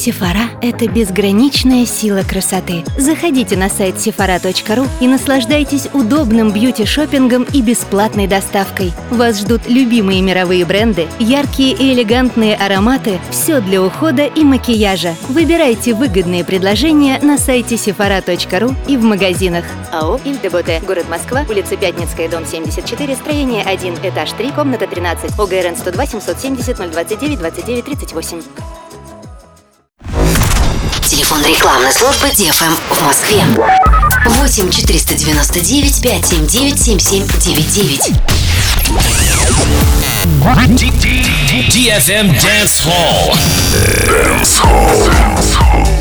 Сефара – это безграничная сила красоты. Заходите на сайт sephora.ru и наслаждайтесь удобным бьюти шопингом и бесплатной доставкой. Вас ждут любимые мировые бренды, яркие и элегантные ароматы, все для ухода и макияжа. Выбирайте выгодные предложения на сайте sephora.ru и в магазинах. АО «Ильдеботе», город Москва, улица Пятницкая, дом 74, строение 1, этаж 3, комната 13, ОГРН 102 770 029 29 38. Телефон рекламной службы DFM в Москве. 8 499 579 7799. DFM Dance Hall. Dance Hall. Dance Hall.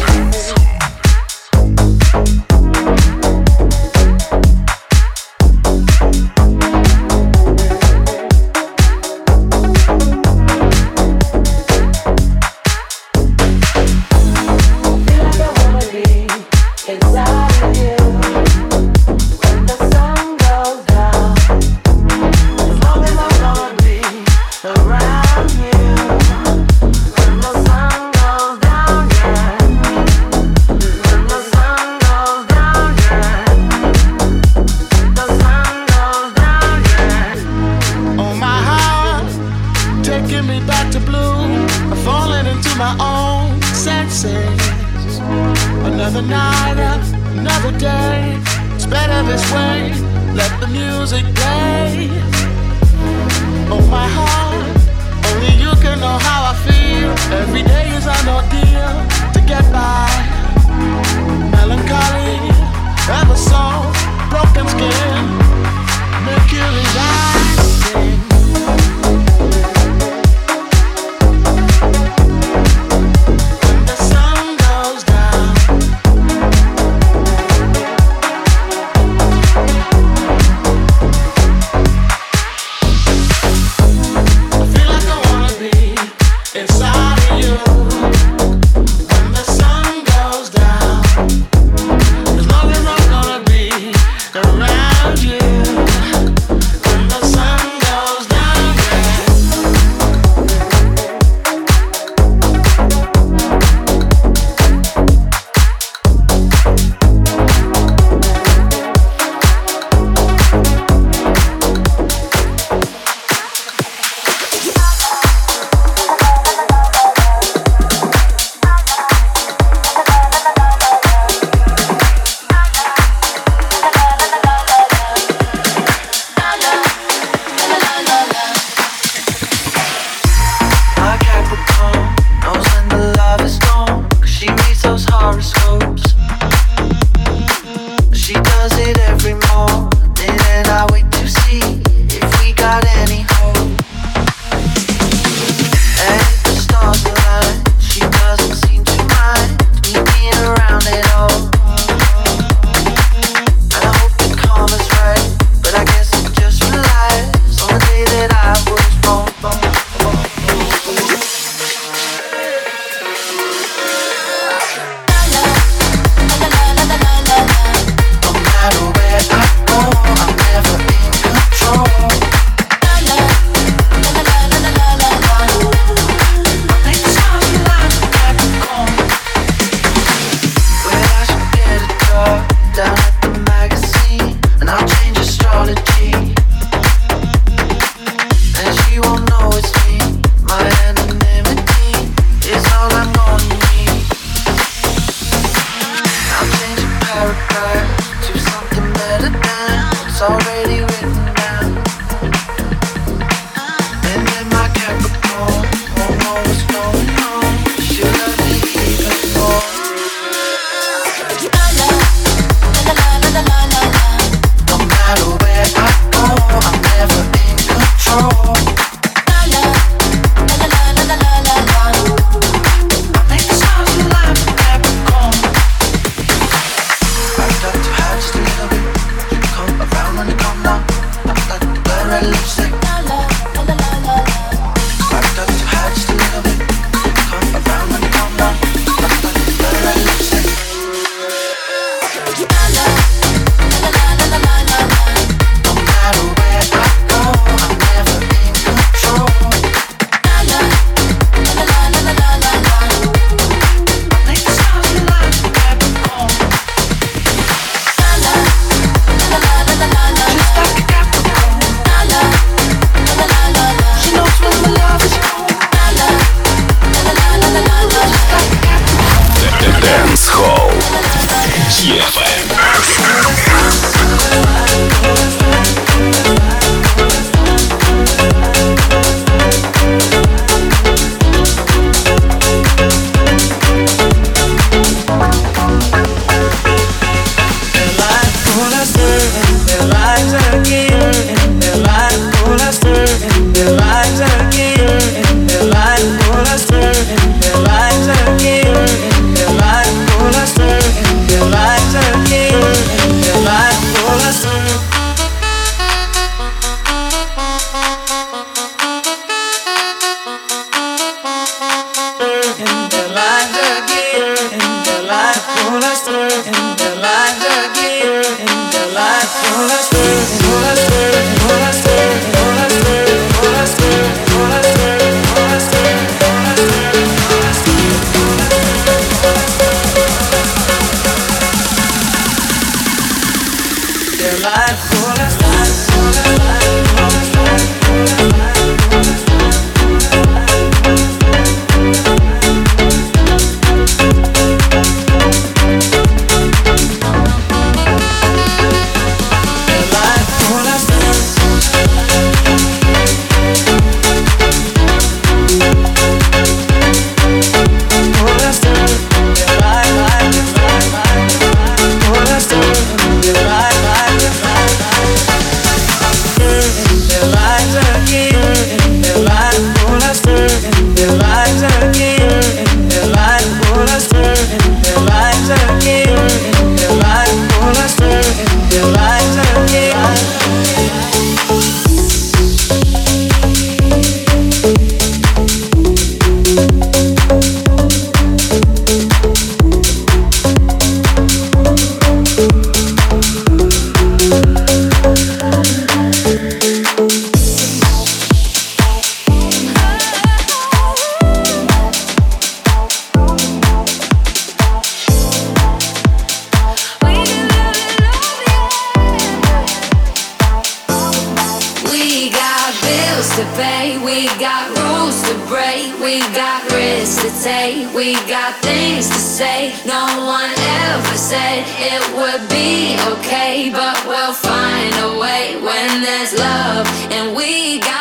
we got risks to take, we got things to say. No one ever said it would be okay, but we'll find a way when there's love and we got.